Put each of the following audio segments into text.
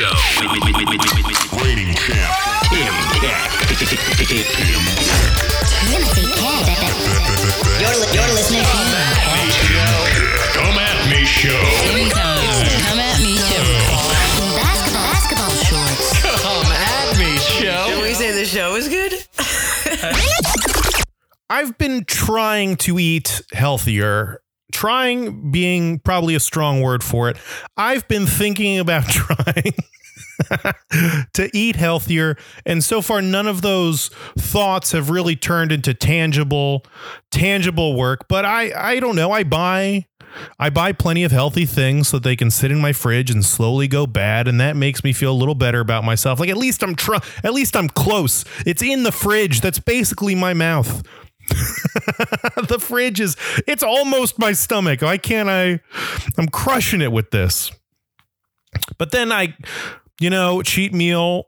Show. Reigning champ, Tim Keck. Timothy Keck. You're, li- you're listening to Come at me show. Come at me, show. basketball, basketball shorts. Come at me, show. Did we say the show was good? I've been trying to eat healthier. Trying being probably a strong word for it. I've been thinking about trying to eat healthier. And so far, none of those thoughts have really turned into tangible, tangible work. But I, I don't know. I buy, I buy plenty of healthy things so that they can sit in my fridge and slowly go bad, and that makes me feel a little better about myself. Like at least I'm try, at least I'm close. It's in the fridge. That's basically my mouth. the fridge is it's almost my stomach. Why can't I? I'm crushing it with this. But then I, you know, cheat meal.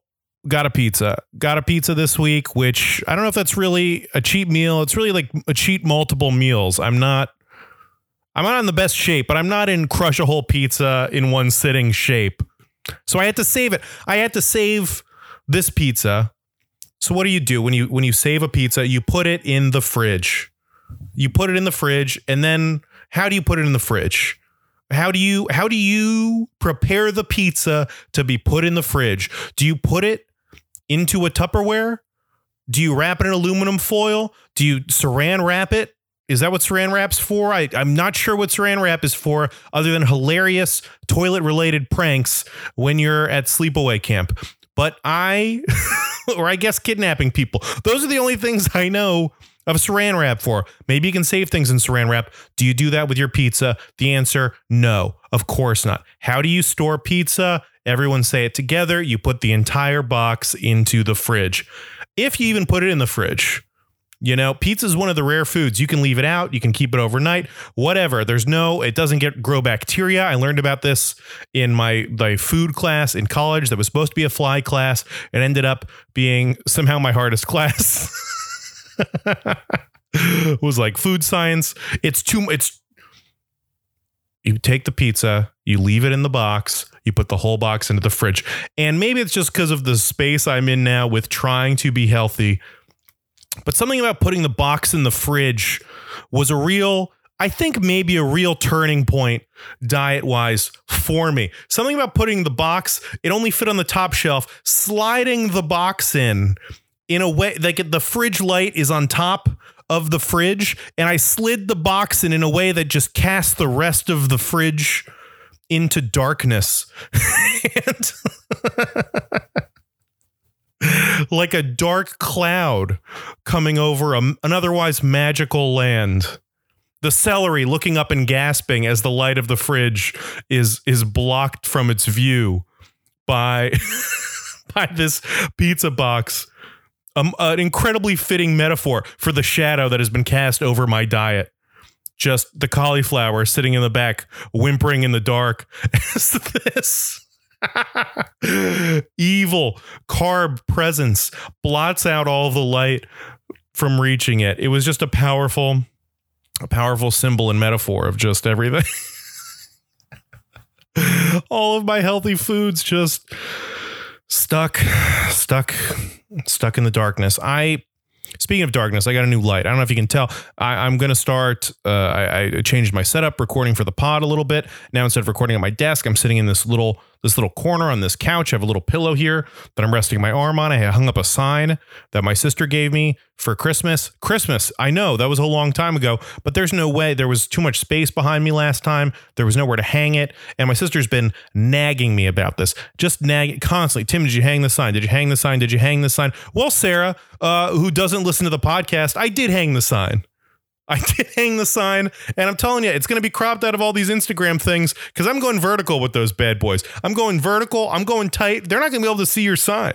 Got a pizza. Got a pizza this week, which I don't know if that's really a cheat meal. It's really like a cheat multiple meals. I'm not. I'm not in the best shape, but I'm not in crush a whole pizza in one sitting shape. So I had to save it. I had to save this pizza. So what do you do when you when you save a pizza? You put it in the fridge. You put it in the fridge, and then how do you put it in the fridge? How do you how do you prepare the pizza to be put in the fridge? Do you put it into a Tupperware? Do you wrap it in aluminum foil? Do you saran wrap it? Is that what saran wrap's for? I, I'm not sure what saran wrap is for, other than hilarious toilet related pranks when you're at sleepaway camp. But I, or I guess kidnapping people. Those are the only things I know of saran wrap for. Maybe you can save things in saran wrap. Do you do that with your pizza? The answer no, of course not. How do you store pizza? Everyone say it together. You put the entire box into the fridge. If you even put it in the fridge, you know, pizza is one of the rare foods. You can leave it out, you can keep it overnight, whatever. There's no, it doesn't get grow bacteria. I learned about this in my my food class in college that was supposed to be a fly class and ended up being somehow my hardest class. was like food science. It's too it's you take the pizza, you leave it in the box, you put the whole box into the fridge. And maybe it's just because of the space I'm in now with trying to be healthy. But something about putting the box in the fridge was a real, I think maybe a real turning point diet wise for me. Something about putting the box, it only fit on the top shelf, sliding the box in in a way like the fridge light is on top of the fridge and I slid the box in in a way that just cast the rest of the fridge into darkness. and like a dark cloud coming over a, an otherwise magical land. The celery looking up and gasping as the light of the fridge is is blocked from its view by by this pizza box. Um, an incredibly fitting metaphor for the shadow that has been cast over my diet. Just the cauliflower sitting in the back, whimpering in the dark. As this evil carb presence blots out all the light from reaching it. It was just a powerful, a powerful symbol and metaphor of just everything. all of my healthy foods just stuck, stuck, stuck in the darkness. I Speaking of darkness, I got a new light. I don't know if you can tell. I, am going to start. Uh, I, I, changed my setup, recording for the pod a little bit. Now instead of recording at my desk, I'm sitting in this little this little corner on this couch. I have a little pillow here that I'm resting my arm on. I hung up a sign that my sister gave me for Christmas. Christmas, I know that was a long time ago, but there's no way. There was too much space behind me last time. There was nowhere to hang it. And my sister's been nagging me about this, just nagging constantly. Tim, did you hang the sign? Did you hang the sign? Did you hang the sign? Well, Sarah, uh, who doesn't listen to the podcast, I did hang the sign. I did hang the sign, and I'm telling you, it's going to be cropped out of all these Instagram things because I'm going vertical with those bad boys. I'm going vertical. I'm going tight. They're not going to be able to see your sign.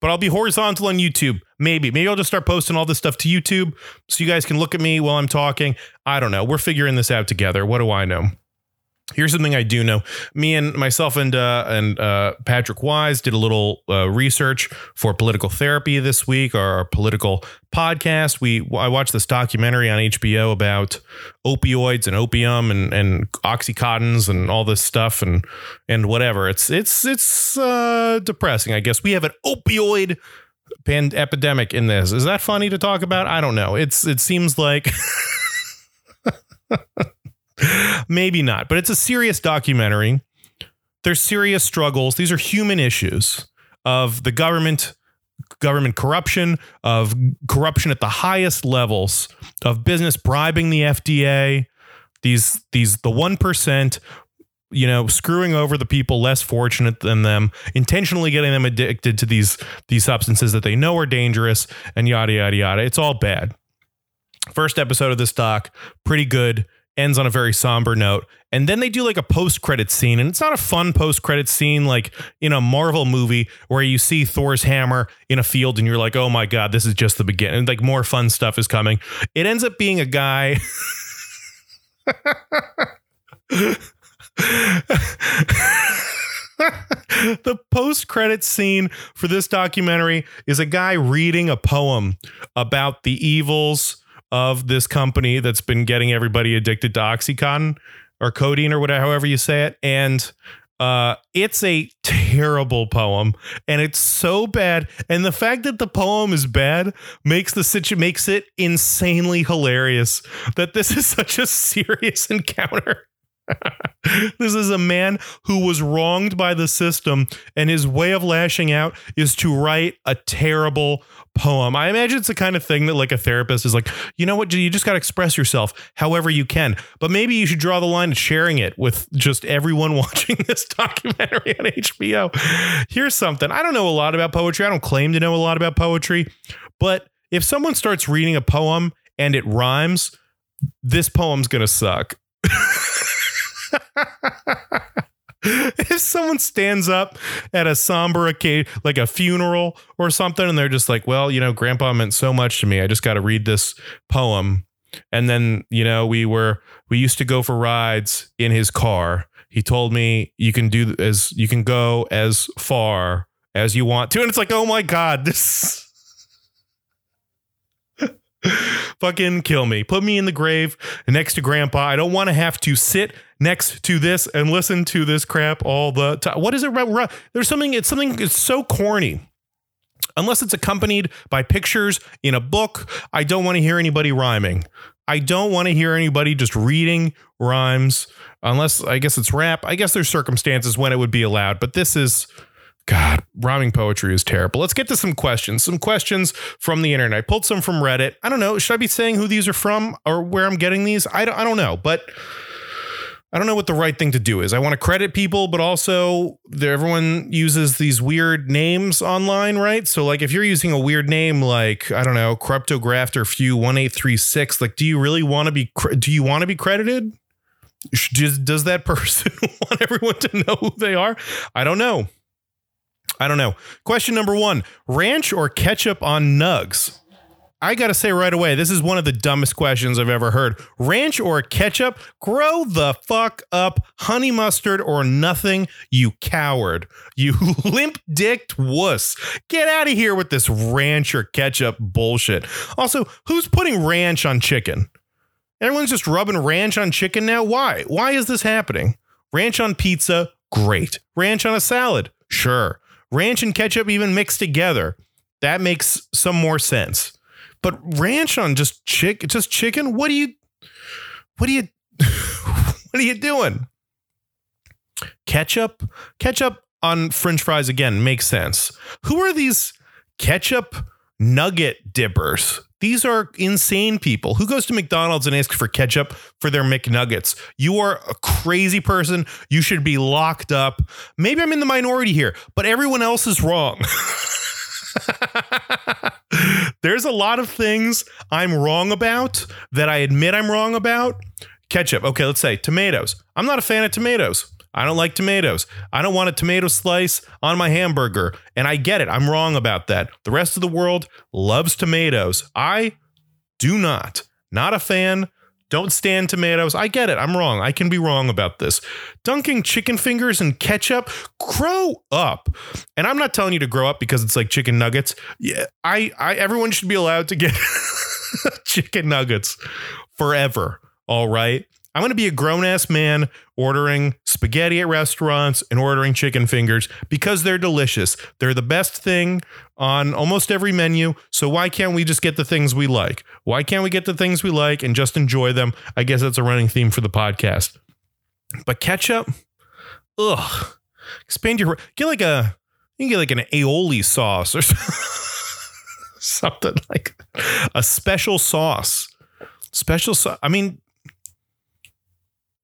But I'll be horizontal on YouTube. Maybe. Maybe I'll just start posting all this stuff to YouTube so you guys can look at me while I'm talking. I don't know. We're figuring this out together. What do I know? Here's something I do know. Me and myself and uh, and uh, Patrick Wise did a little uh, research for political therapy this week, our political podcast. We I watched this documentary on HBO about opioids and opium and and oxycontins and all this stuff and and whatever. It's it's it's uh, depressing. I guess we have an opioid pand epidemic in this. Is that funny to talk about? I don't know. It's it seems like. Maybe not, but it's a serious documentary. There's serious struggles. These are human issues of the government, government corruption, of corruption at the highest levels, of business bribing the FDA, these these the 1%, you know, screwing over the people less fortunate than them, intentionally getting them addicted to these these substances that they know are dangerous and yada yada yada. It's all bad. First episode of this doc, pretty good ends on a very somber note. And then they do like a post credit scene. And it's not a fun post credit scene like in a Marvel movie where you see Thor's hammer in a field and you're like, oh my God, this is just the beginning. Like more fun stuff is coming. It ends up being a guy. the post credit scene for this documentary is a guy reading a poem about the evils of this company that's been getting everybody addicted to Oxycontin or codeine or whatever, however you say it. And uh, it's a terrible poem, and it's so bad. And the fact that the poem is bad makes the situ makes it insanely hilarious that this is such a serious encounter. this is a man who was wronged by the system, and his way of lashing out is to write a terrible poem. I imagine it's the kind of thing that like a therapist is like, you know what, you just got to express yourself however you can. But maybe you should draw the line at sharing it with just everyone watching this documentary on HBO. Here's something. I don't know a lot about poetry. I don't claim to know a lot about poetry, but if someone starts reading a poem and it rhymes, this poem's going to suck. if someone stands up at a somber occasion, like a funeral or something, and they're just like, well, you know, grandpa meant so much to me. I just got to read this poem. And then, you know, we were, we used to go for rides in his car. He told me you can do as, you can go as far as you want to. And it's like, oh my God, this. Fucking kill me. Put me in the grave next to grandpa. I don't want to have to sit next to this and listen to this crap all the time. What is it? There's something, it's something, it's so corny. Unless it's accompanied by pictures in a book, I don't want to hear anybody rhyming. I don't want to hear anybody just reading rhymes unless I guess it's rap. I guess there's circumstances when it would be allowed, but this is God, rhyming poetry is terrible. Let's get to some questions. Some questions from the internet. I pulled some from Reddit. I don't know. Should I be saying who these are from or where I'm getting these? I don't, I don't know, but I don't know what the right thing to do is. I want to credit people, but also everyone uses these weird names online, right? So, like, if you're using a weird name like I don't know, Cryptographer Few One Eight Three Six, like, do you really want to be? Do you want to be credited? Does that person want everyone to know who they are? I don't know. I don't know. Question number one ranch or ketchup on nugs? I got to say right away, this is one of the dumbest questions I've ever heard. Ranch or ketchup? Grow the fuck up. Honey mustard or nothing, you coward. You limp dicked wuss. Get out of here with this ranch or ketchup bullshit. Also, who's putting ranch on chicken? Everyone's just rubbing ranch on chicken now. Why? Why is this happening? Ranch on pizza? Great. Ranch on a salad? Sure ranch and ketchup even mixed together. That makes some more sense. But ranch on just chick just chicken? What are you what are you what are you doing? Ketchup? Ketchup on french fries again makes sense. Who are these ketchup nugget dippers? These are insane people. Who goes to McDonald's and asks for ketchup for their McNuggets? You are a crazy person. You should be locked up. Maybe I'm in the minority here, but everyone else is wrong. There's a lot of things I'm wrong about that I admit I'm wrong about. Ketchup. Okay, let's say tomatoes. I'm not a fan of tomatoes. I don't like tomatoes. I don't want a tomato slice on my hamburger. And I get it. I'm wrong about that. The rest of the world loves tomatoes. I do not. Not a fan. Don't stand tomatoes. I get it. I'm wrong. I can be wrong about this. Dunking chicken fingers in ketchup. Grow up. And I'm not telling you to grow up because it's like chicken nuggets. Yeah, I, I everyone should be allowed to get chicken nuggets forever. All right. I'm going to be a grown ass man ordering spaghetti at restaurants and ordering chicken fingers because they're delicious. They're the best thing on almost every menu. So why can't we just get the things we like? Why can't we get the things we like and just enjoy them? I guess that's a running theme for the podcast. But ketchup, ugh. Expand your get like a you can get like an aioli sauce or something like a special sauce. Special sauce. I mean,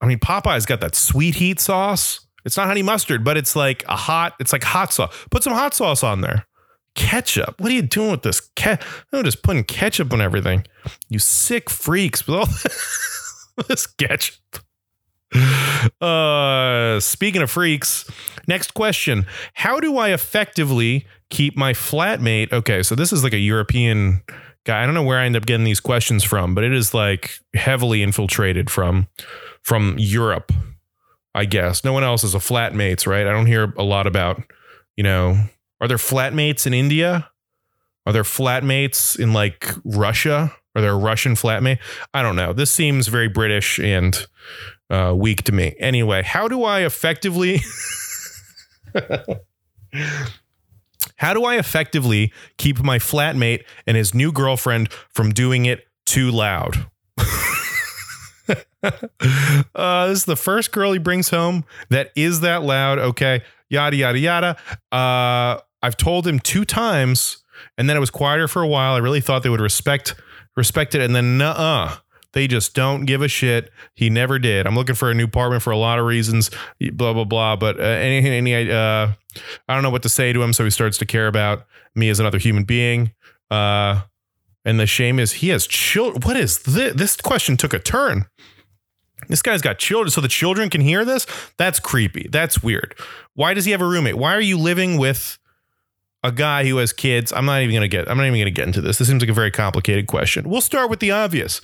I mean, Popeye's got that sweet heat sauce. It's not honey mustard, but it's like a hot, it's like hot sauce. Put some hot sauce on there. Ketchup. What are you doing with this? Ke- no, just putting ketchup on everything. You sick freaks with all this ketchup. Uh, speaking of freaks, next question. How do I effectively keep my flatmate? Okay, so this is like a European guy. I don't know where I end up getting these questions from, but it is like heavily infiltrated from from Europe, I guess. No one else is a flatmates, right? I don't hear a lot about, you know, are there flatmates in India? Are there flatmates in like Russia? Are there Russian flatmate? I don't know. This seems very British and uh, weak to me. Anyway, how do I effectively How do I effectively keep my flatmate and his new girlfriend from doing it too loud? uh, this is the first girl he brings home that is that loud. Okay, yada yada yada. Uh, I've told him two times, and then it was quieter for a while. I really thought they would respect respect it, and then nuh-uh. They just don't give a shit. He never did. I'm looking for a new apartment for a lot of reasons. Blah blah blah. But uh, any any uh, I don't know what to say to him, so he starts to care about me as another human being. Uh, and the shame is he has children. What is this? This question took a turn. This guy's got children, so the children can hear this. That's creepy. That's weird. Why does he have a roommate? Why are you living with a guy who has kids? I'm not even gonna get. I'm not even gonna get into this. This seems like a very complicated question. We'll start with the obvious.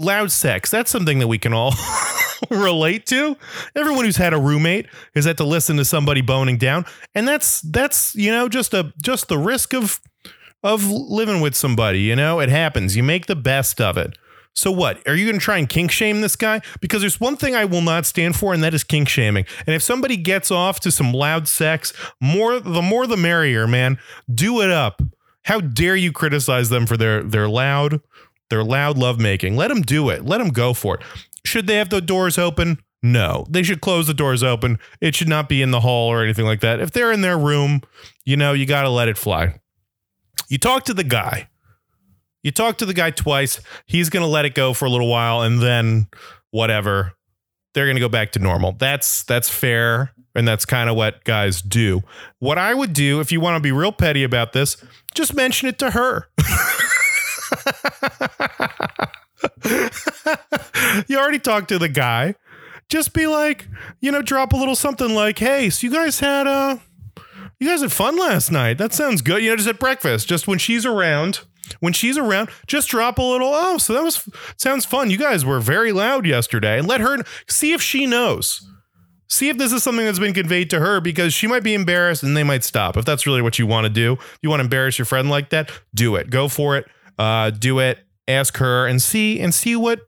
Loud sex. That's something that we can all relate to. Everyone who's had a roommate has had to listen to somebody boning down, and that's that's you know just a just the risk of of living with somebody. You know, it happens. You make the best of it. So what? Are you going to try and kink shame this guy? Because there's one thing I will not stand for, and that is kink shaming. And if somebody gets off to some loud sex, more the more the merrier, man. Do it up. How dare you criticize them for their their loud their loud lovemaking? Let them do it. Let them go for it. Should they have the doors open? No, they should close the doors open. It should not be in the hall or anything like that. If they're in their room, you know, you got to let it fly. You talk to the guy. You talk to the guy twice. He's going to let it go for a little while and then whatever. They're going to go back to normal. That's that's fair and that's kind of what guys do. What I would do if you want to be real petty about this, just mention it to her. you already talked to the guy. Just be like, you know, drop a little something like, "Hey, so you guys had uh you guys had fun last night. That sounds good. You know, just at breakfast, just when she's around, when she's around, just drop a little, oh, so that was sounds fun. You guys were very loud yesterday. And let her see if she knows. See if this is something that's been conveyed to her because she might be embarrassed and they might stop. If that's really what you want to do, you want to embarrass your friend like that, do it. Go for it. Uh, do it. Ask her and see and see what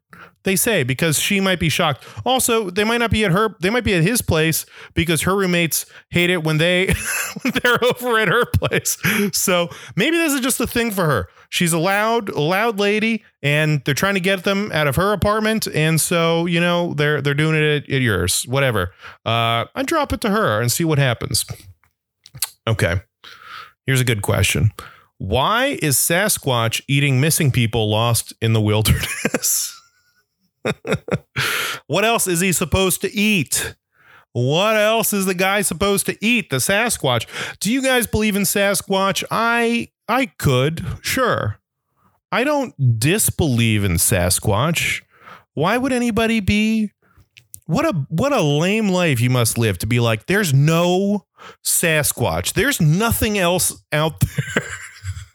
they say because she might be shocked. Also, they might not be at her they might be at his place because her roommates hate it when they they're over at her place. So, maybe this is just a thing for her. She's a loud loud lady and they're trying to get them out of her apartment and so, you know, they're they're doing it at, at yours. Whatever. Uh, I drop it to her and see what happens. Okay. Here's a good question. Why is Sasquatch eating missing people lost in the wilderness? what else is he supposed to eat? What else is the guy supposed to eat? The Sasquatch. Do you guys believe in Sasquatch? I I could, sure. I don't disbelieve in Sasquatch. Why would anybody be what a what a lame life you must live to be like there's no Sasquatch. There's nothing else out there.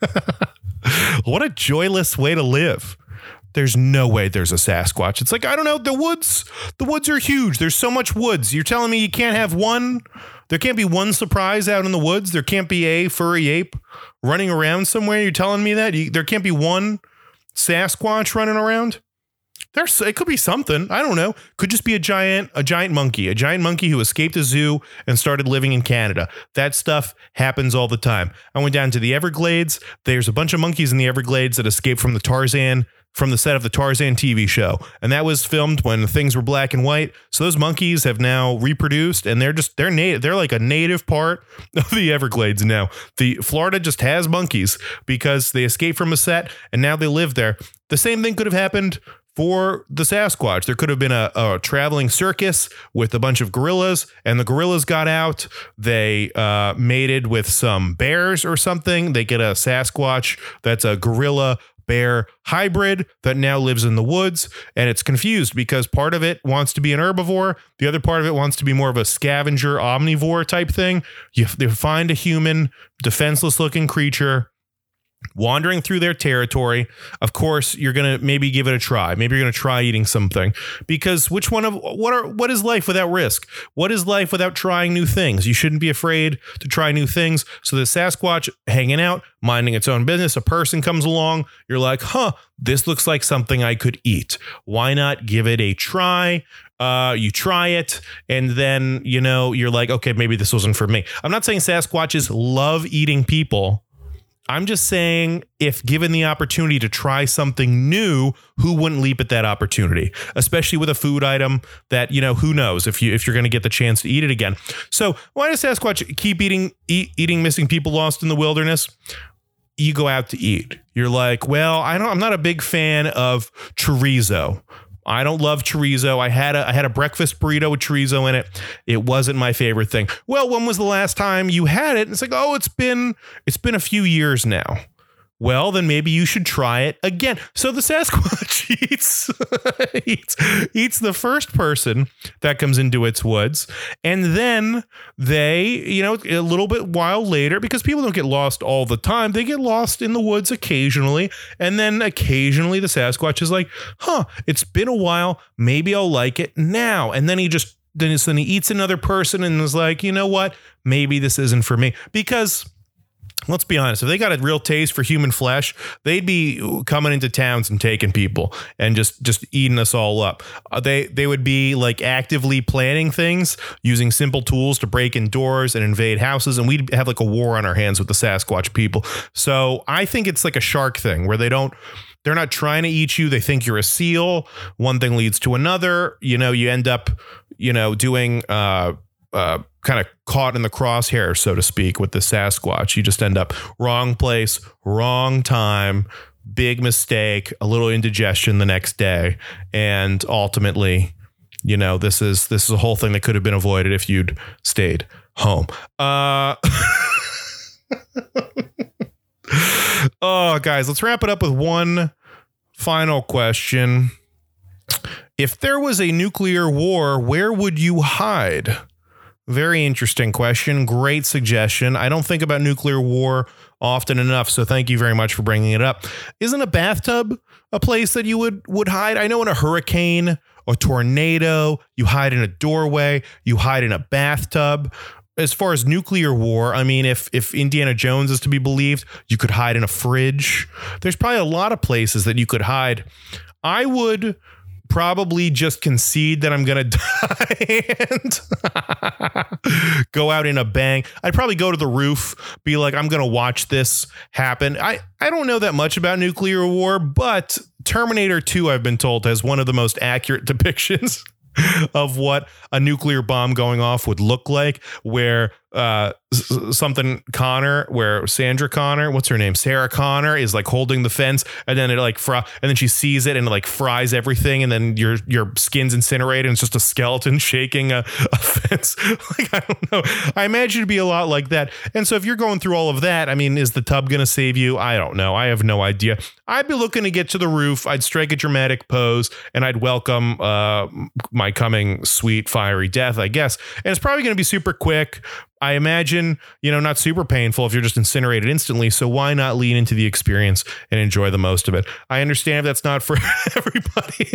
what a joyless way to live. there's no way there's a Sasquatch. It's like, I don't know, the woods, the woods are huge. There's so much woods. You're telling me you can't have one, there can't be one surprise out in the woods. There can't be a furry ape running around somewhere. You're telling me that you, there can't be one Sasquatch running around? There's it could be something. I don't know. Could just be a giant a giant monkey, a giant monkey who escaped a zoo and started living in Canada. That stuff happens all the time. I went down to the Everglades. There's a bunch of monkeys in the Everglades that escaped from the Tarzan from the set of the Tarzan TV show. And that was filmed when things were black and white. So those monkeys have now reproduced and they're just they're native they're like a native part of the Everglades now. The Florida just has monkeys because they escaped from a set and now they live there. The same thing could have happened for the Sasquatch. There could have been a, a, traveling circus with a bunch of gorillas, and the gorillas got out. They uh, mated with some bears or something. They get a Sasquatch that's a gorilla bear hybrid that now lives in the woods and it's confused because part of it wants to be an herbivore the other part of it wants to be more of a scavenger omnivore type thing you, you find a human defenseless looking creature wandering through their territory of course you're going to maybe give it a try. Maybe you're going to try eating something. Because which one of what are what is life without risk? What is life without trying new things? You shouldn't be afraid to try new things. So the sasquatch hanging out minding its own business a person comes along you're like huh this looks like something i could eat. Why not give it a try? Uh, you try it and then you know you're like okay maybe this wasn't for me i'm not saying sasquatches love eating people I'm just saying, if given the opportunity to try something new, who wouldn't leap at that opportunity? Especially with a food item that you know, who knows if you if you're going to get the chance to eat it again. So why does Sasquatch keep eating eat, eating missing people lost in the wilderness? You go out to eat. You're like, well, I don't. I'm not a big fan of chorizo. I don't love chorizo. I had a I had a breakfast burrito with chorizo in it. It wasn't my favorite thing. Well, when was the last time you had it? It's like, oh, it's been it's been a few years now. Well, then maybe you should try it again. So the Sasquatch eats eats eats the first person that comes into its woods, and then they, you know, a little bit while later, because people don't get lost all the time, they get lost in the woods occasionally, and then occasionally the Sasquatch is like, "Huh, it's been a while. Maybe I'll like it now," and then he just then he eats another person and is like, "You know what? Maybe this isn't for me," because let's be honest, if they got a real taste for human flesh, they'd be coming into towns and taking people and just just eating us all up. Uh, they they would be like actively planning things using simple tools to break in doors and invade houses, and we'd have like a war on our hands with the Sasquatch people. So I think it's like a shark thing where they don't. They're not trying to eat you. They think you're a seal. One thing leads to another. You know, you end up, you know, doing uh, uh, kind of caught in the crosshair, so to speak, with the Sasquatch. You just end up wrong place, wrong time, big mistake, a little indigestion the next day, and ultimately, you know, this is this is a whole thing that could have been avoided if you'd stayed home. Uh, oh, guys, let's wrap it up with one final question. If there was a nuclear war, where would you hide? Very interesting question. Great suggestion. I don't think about nuclear war often enough, so thank you very much for bringing it up. Isn't a bathtub a place that you would would hide? I know in a hurricane, a tornado, you hide in a doorway, you hide in a bathtub. As far as nuclear war, I mean, if if Indiana Jones is to be believed, you could hide in a fridge. There's probably a lot of places that you could hide. I would probably just concede that I'm gonna die and go out in a bang. I'd probably go to the roof, be like, I'm gonna watch this happen. I, I don't know that much about nuclear war, but Terminator 2, I've been told, has one of the most accurate depictions of what a nuclear bomb going off would look like, where uh, something Connor, where Sandra Connor, what's her name, Sarah Connor, is like holding the fence, and then it like fry, and then she sees it and it like fries everything, and then your your skin's incinerated, and it's just a skeleton shaking a, a fence. like I don't know. I imagine it'd be a lot like that. And so if you're going through all of that, I mean, is the tub gonna save you? I don't know. I have no idea. I'd be looking to get to the roof. I'd strike a dramatic pose, and I'd welcome uh, my coming sweet fiery death, I guess. And it's probably gonna be super quick I imagine, you know, not super painful if you're just incinerated instantly. So why not lean into the experience and enjoy the most of it? I understand if that's not for everybody.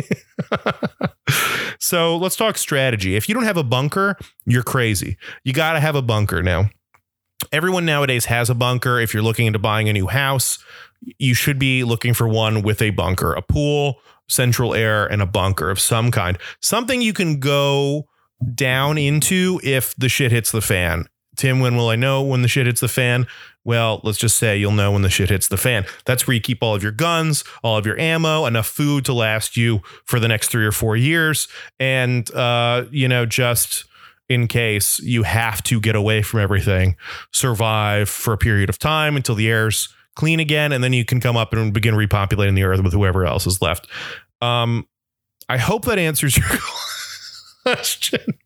so let's talk strategy. If you don't have a bunker, you're crazy. You got to have a bunker now. Everyone nowadays has a bunker. If you're looking into buying a new house, you should be looking for one with a bunker, a pool, central air, and a bunker of some kind. Something you can go down into if the shit hits the fan. Tim, when will I know when the shit hits the fan? Well, let's just say you'll know when the shit hits the fan. That's where you keep all of your guns, all of your ammo, enough food to last you for the next three or four years. And, uh, you know, just in case you have to get away from everything, survive for a period of time until the air's clean again. And then you can come up and begin repopulating the earth with whoever else is left. Um, I hope that answers your question.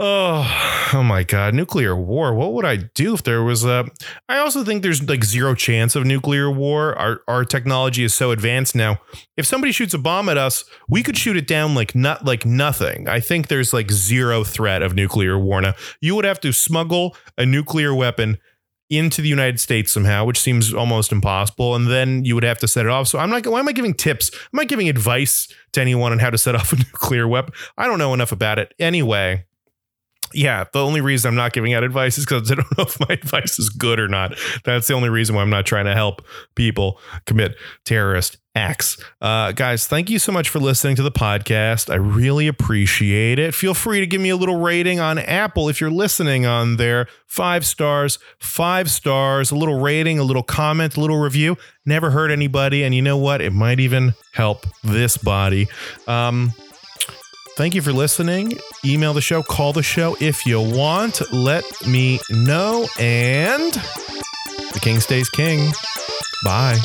Oh, oh my God. Nuclear war. What would I do if there was a. I also think there's like zero chance of nuclear war. Our, our technology is so advanced now. If somebody shoots a bomb at us, we could shoot it down like not like nothing. I think there's like zero threat of nuclear war now. You would have to smuggle a nuclear weapon into the United States somehow, which seems almost impossible. And then you would have to set it off. So I'm not, why am I giving tips? I'm not giving advice to anyone on how to set off a nuclear weapon. I don't know enough about it. Anyway, yeah, the only reason I'm not giving out advice is because I don't know if my advice is good or not. That's the only reason why I'm not trying to help people commit terrorist acts. Uh, guys, thank you so much for listening to the podcast. I really appreciate it. Feel free to give me a little rating on Apple if you're listening on there. Five stars, five stars, a little rating, a little comment, a little review. Never hurt anybody. And you know what? It might even help this body. Um, Thank you for listening. Email the show, call the show if you want. Let me know. And the king stays king. Bye.